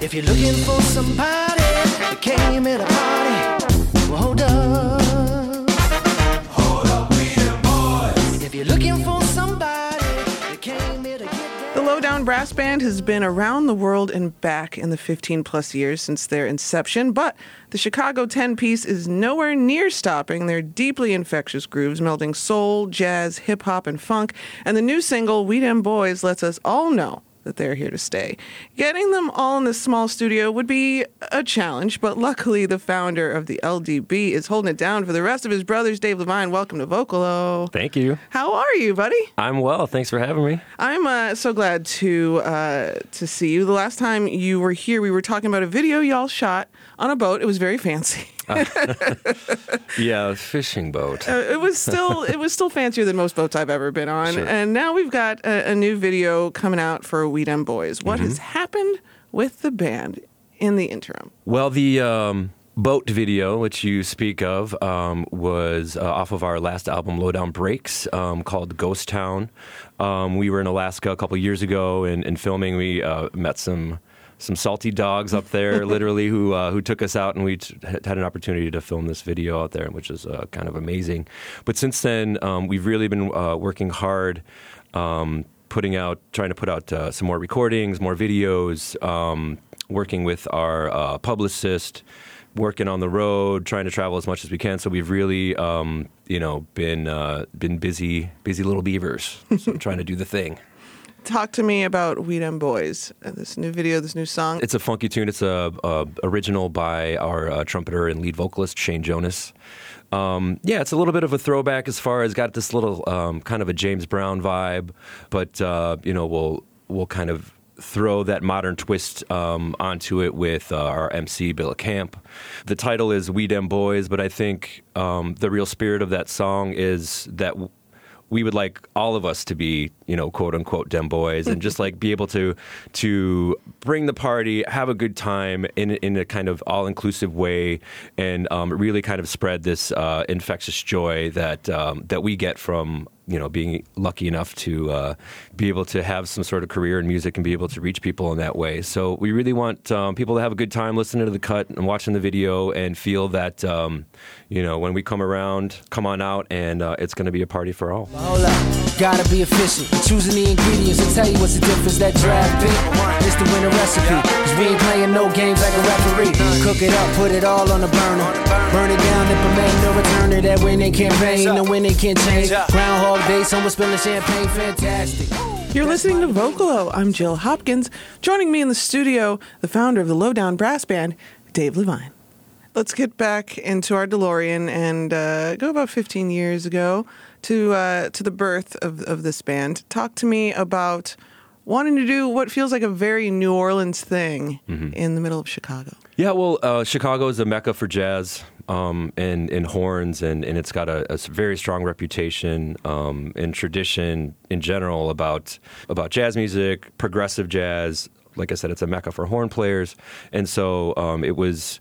If you're looking for somebody that came at a party, well, hold up. Brass Band has been around the world and back in the 15 plus years since their inception, but the Chicago 10 piece is nowhere near stopping their deeply infectious grooves, melding soul, jazz, hip hop, and funk. And the new single, We Dem Boys, lets us all know that they're here to stay. Getting them all in this small studio would be a challenge, but luckily the founder of the LDB is holding it down for the rest of his brothers. Dave Levine, welcome to Vocalo. Thank you. How are you, buddy? I'm well. Thanks for having me. I'm uh, so glad to uh, to see you. The last time you were here, we were talking about a video y'all shot on a boat. It was very fancy. Yeah, fishing boat. Uh, it was still it was still fancier than most boats I've ever been on. Sure. And now we've got a, a new video coming out for We Dem Boys. What has happened with the band in the interim? Well, the um, boat video, which you speak of, um, was uh, off of our last album, Lowdown Breaks, um, called Ghost Town. Um, we were in Alaska a couple years ago and, and filming. We uh, met some some salty dogs up there, literally, who uh, who took us out, and we t- had an opportunity to film this video out there, which is uh, kind of amazing. But since then, um, we've really been uh, working hard. Um, putting out, trying to put out uh, some more recordings, more videos, um, working with our uh, publicist, working on the road, trying to travel as much as we can. So we've really, um, you know, been uh, been busy, busy little beavers, so trying to do the thing. Talk to me about We Dem Boys and this new video, this new song. It's a funky tune. It's a, a original by our uh, trumpeter and lead vocalist Shane Jonas. Um, yeah, it's a little bit of a throwback as far as got this little um, kind of a James Brown vibe, but uh, you know we'll we'll kind of throw that modern twist um, onto it with uh, our MC Bill Camp. The title is "We Dem Boys," but I think um, the real spirit of that song is that. We would like all of us to be, you know, quote unquote, dem boys, and just like be able to to bring the party, have a good time in in a kind of all inclusive way, and um, really kind of spread this uh, infectious joy that um, that we get from you know being lucky enough to uh, be able to have some sort of career in music and be able to reach people in that way. So we really want um, people to have a good time listening to the cut and watching the video and feel that um, you know when we come around, come on out, and uh, it's going to be a party for all. Gotta be efficient. Choosing the ingredients and tell you what's the difference. That draft pick is the winner recipe. Cause we ain't playing no games like a referee. Cook it up, put it all on the burner. Burn it down, implement no returner. That winning campaign, the winning can change. Groundhog Day, someone spilling champagne, fantastic. You're listening to Vocalo. I'm Jill Hopkins. Joining me in the studio, the founder of the Lowdown Brass Band, Dave Levine. Let's get back into our DeLorean and uh, go about 15 years ago to uh, to the birth of, of this band. Talk to me about wanting to do what feels like a very New Orleans thing in the middle of Chicago. Yeah, well, uh, Chicago is a mecca for jazz um, and, and horns, and, and it's got a very strong reputation um, and tradition in general about about jazz music, progressive jazz. Like I said, it's a mecca for horn players, and so um, it was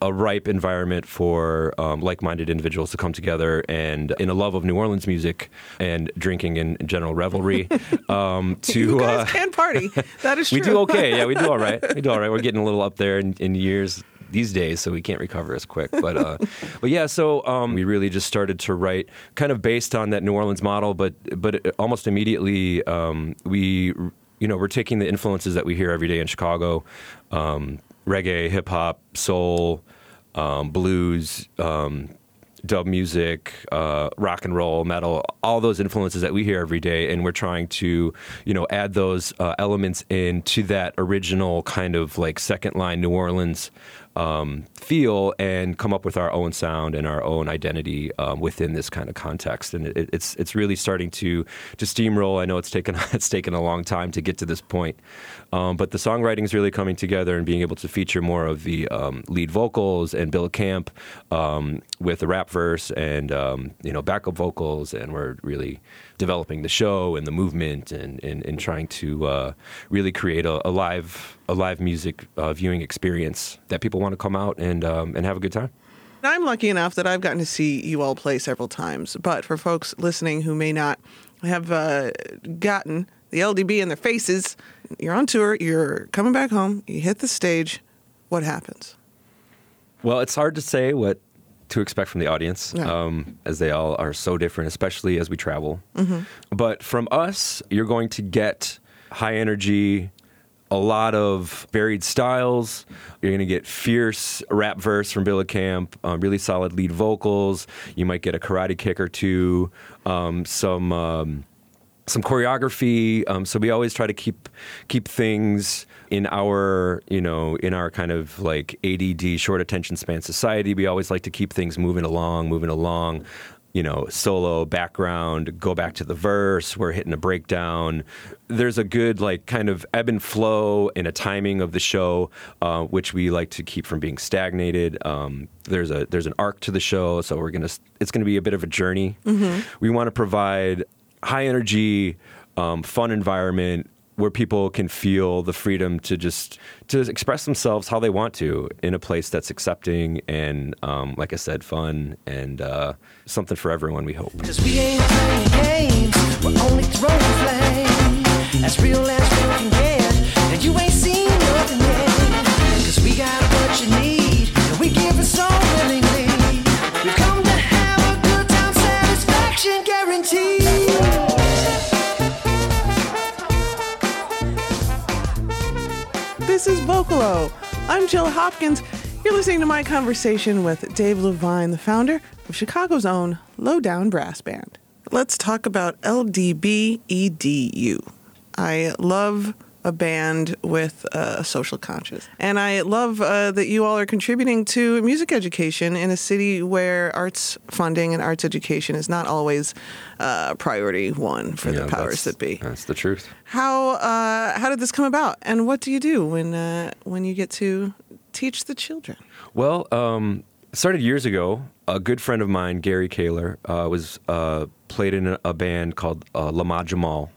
a ripe environment for um, like-minded individuals to come together and in a love of New Orleans music and drinking and general revelry um, to You guys uh, can party. That is true. we do okay. Yeah, we do all right. We do all right. We're getting a little up there in, in years these days, so we can't recover as quick. But uh, but yeah, so um, we really just started to write, kind of based on that New Orleans model, but but almost immediately um, we you know we're taking the influences that we hear every day in Chicago, um, reggae, hip hop, soul, um, blues. Um, dub music, uh, rock and roll, metal, all those influences that we hear every day, and we're trying to, you know, add those uh, elements into that original kind of like second line New Orleans um, feel, and come up with our own sound and our own identity um, within this kind of context. And it, it's it's really starting to to steamroll. I know it's taken it's taken a long time to get to this point, um, but the songwriting is really coming together and being able to feature more of the um, lead vocals and Bill Camp um, with the rap verse and um, you know backup vocals, and we're really developing the show and the movement and and, and trying to uh, really create a, a live a live music uh, viewing experience that people want to come out and um, and have a good time. I'm lucky enough that I've gotten to see you all play several times. But for folks listening who may not have uh, gotten the LDB in their faces. You're on tour, you're coming back home, you hit the stage. What happens? Well, it's hard to say what to expect from the audience, Yeah. um, as they all are so different, especially as we travel. Mm-hmm. But from us, you're going to get high energy, a lot of varied styles. You're going to get fierce rap verse from Bill Camp, um, really solid lead vocals. You might get a karate kick or two, um, some. Some choreography. Um, so we always try to keep keep things in our you know in our kind of like ADD short attention span society. We always like to keep things moving along, moving along. You know, solo background, go back to the verse. We're hitting a breakdown. There's a good like kind of ebb and flow and a timing of the show, uh, which we like to keep from being stagnated. Um, there's a there's an arc to the show, so we're gonna it's gonna be a bit of a journey. We want to provide high energy, um, fun environment where people can feel the freedom to just to express themselves how they want to in a place that's accepting and, um, like I said, fun and uh, something for everyone. We hope. I'm Jill Hopkins. You're listening to my conversation with Dave Levine, the founder of Chicago's own Lowdown Brass Band. Let's talk about LDBEDU. I love a band with a social conscience. And I love uh, that you all are contributing to music education in a city where arts funding and arts education is not always uh, priority one for Yeah, the powers that be. That's the truth. How uh, how did this come about, and what do you do when uh, when you get to teach the children? Well, um, started years ago. A good friend of mine, Gary Kaler, uh, was uh, played in a, band called uh, Lamajamal.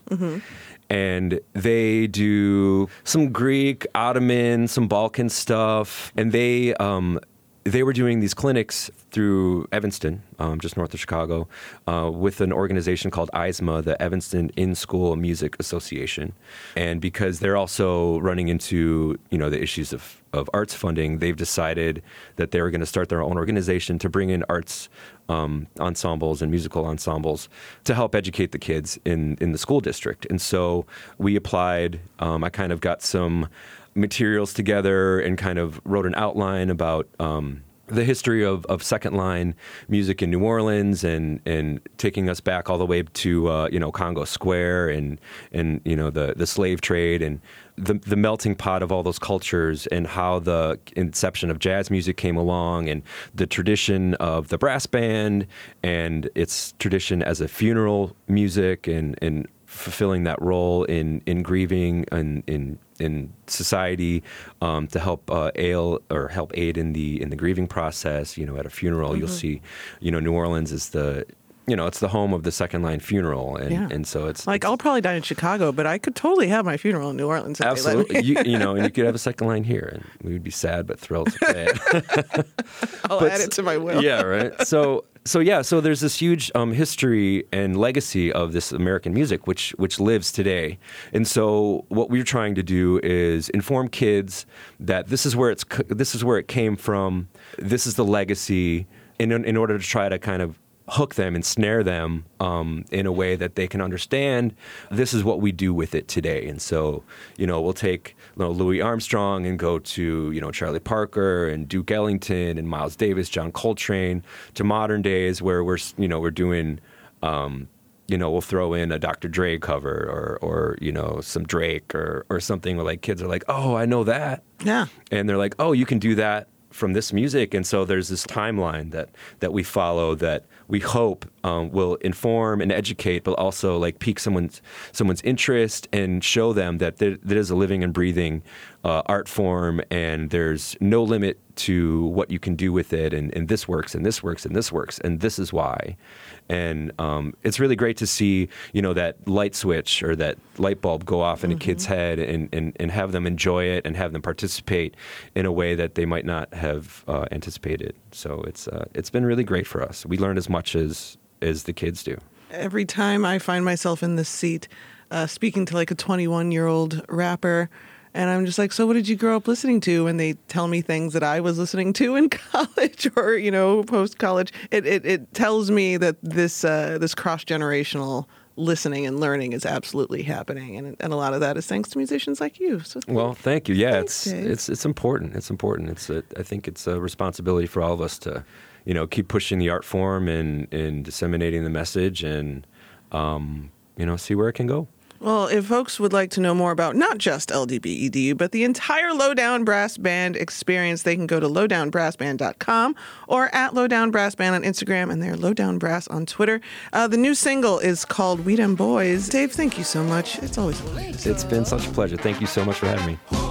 And they do some Greek, Ottoman, some Balkan stuff, and they um, they were doing these clinics through Evanston, um, just north of Chicago, uh, with an organization called ISMA, the Evanston In School Music Association. And because they're also running into you know the issues of of arts funding, they've decided that they were going to start their own organization to bring in arts um, ensembles and musical ensembles to help educate the kids in in the school district. And so we applied. Um, I kind of got some materials together and kind of wrote an outline about. Um, the history of, of second line music in New Orleans and, and taking us back all the way to uh, you know Congo Square and and you know the, the slave trade and the the melting pot of all those cultures and how the inception of jazz music came along and the tradition of the brass band and its tradition as a funeral music and, and fulfilling that role in, in grieving and in in society um, to help uh, ail or help aid in the in the grieving process. You know, at a funeral, you'll see, you know, New Orleans is the you know it's the home of the second line funeral, and Yeah. and so it's Like it's- I'll probably die in Chicago, but I could totally have my funeral in New Orleans. Absolutely, you, you know, and you could have a second line here, and we would be sad but thrilled to play it. I'll But add it to my will. yeah, right. So so yeah, so there's this huge um, history and legacy of this American music, which which lives today. And so what we're trying to do is inform kids that this is where it's this is where it came from. This is the legacy. In in order to try to kind of hook them and snare them um, in a way that they can understand this is what we do with it today and so you know we'll take you know, louis armstrong and go to you know charlie parker and duke ellington and miles davis john coltrane to modern days where we're you know we're doing um, you know, we'll throw in a Dr. Dre cover or, or you know, some Drake or, or something where like kids are like, oh, I know that Yeah. and they're like, "Oh, you can do that from this music." And so there's this timeline that that we follow that we hope um, will inform and educate, but also like pique someone's someone's interest and show them that there, there is a living and breathing uh, art form, and there's no limit to what you can do with it, and, and this works, and this works, and this works, and this is why. And um, it's really great to see, you know, that light switch or that light bulb go off in a kid's head and, and, and have them enjoy it and have them participate in a way that they might not have uh, anticipated. So it's uh, it's been really great for us. We learn as much as as the kids do. Every time I find myself in this seat, uh, speaking to like a 21 year old rapper. And I'm just like, so what did you grow up listening to? And they tell me things that I was listening to in college or, you know, post college. It, it, it tells me that this, uh, this cross generational listening and learning is absolutely happening. And, and a lot of that is thanks to musicians like you. So Well, thank you. Yeah, Thanks, it's Dave. it's it's important. It's important. It's a, I think it's a responsibility for all of us to, you know, keep pushing the art form and and disseminating the message and, um, you know, see where it can go. Well, if folks would like to know more about not just LDBED, E but the entire Lowdown Brass Band experience, they can go to lowdownbrassband.com or at Lowdown Brass Band on Instagram and they're Lowdown Brass on Twitter. Uh, the new single is called We Dem Boys. Dave, thank you so much. It's always a pleasure. It's been such a pleasure. Thank you so much for having me.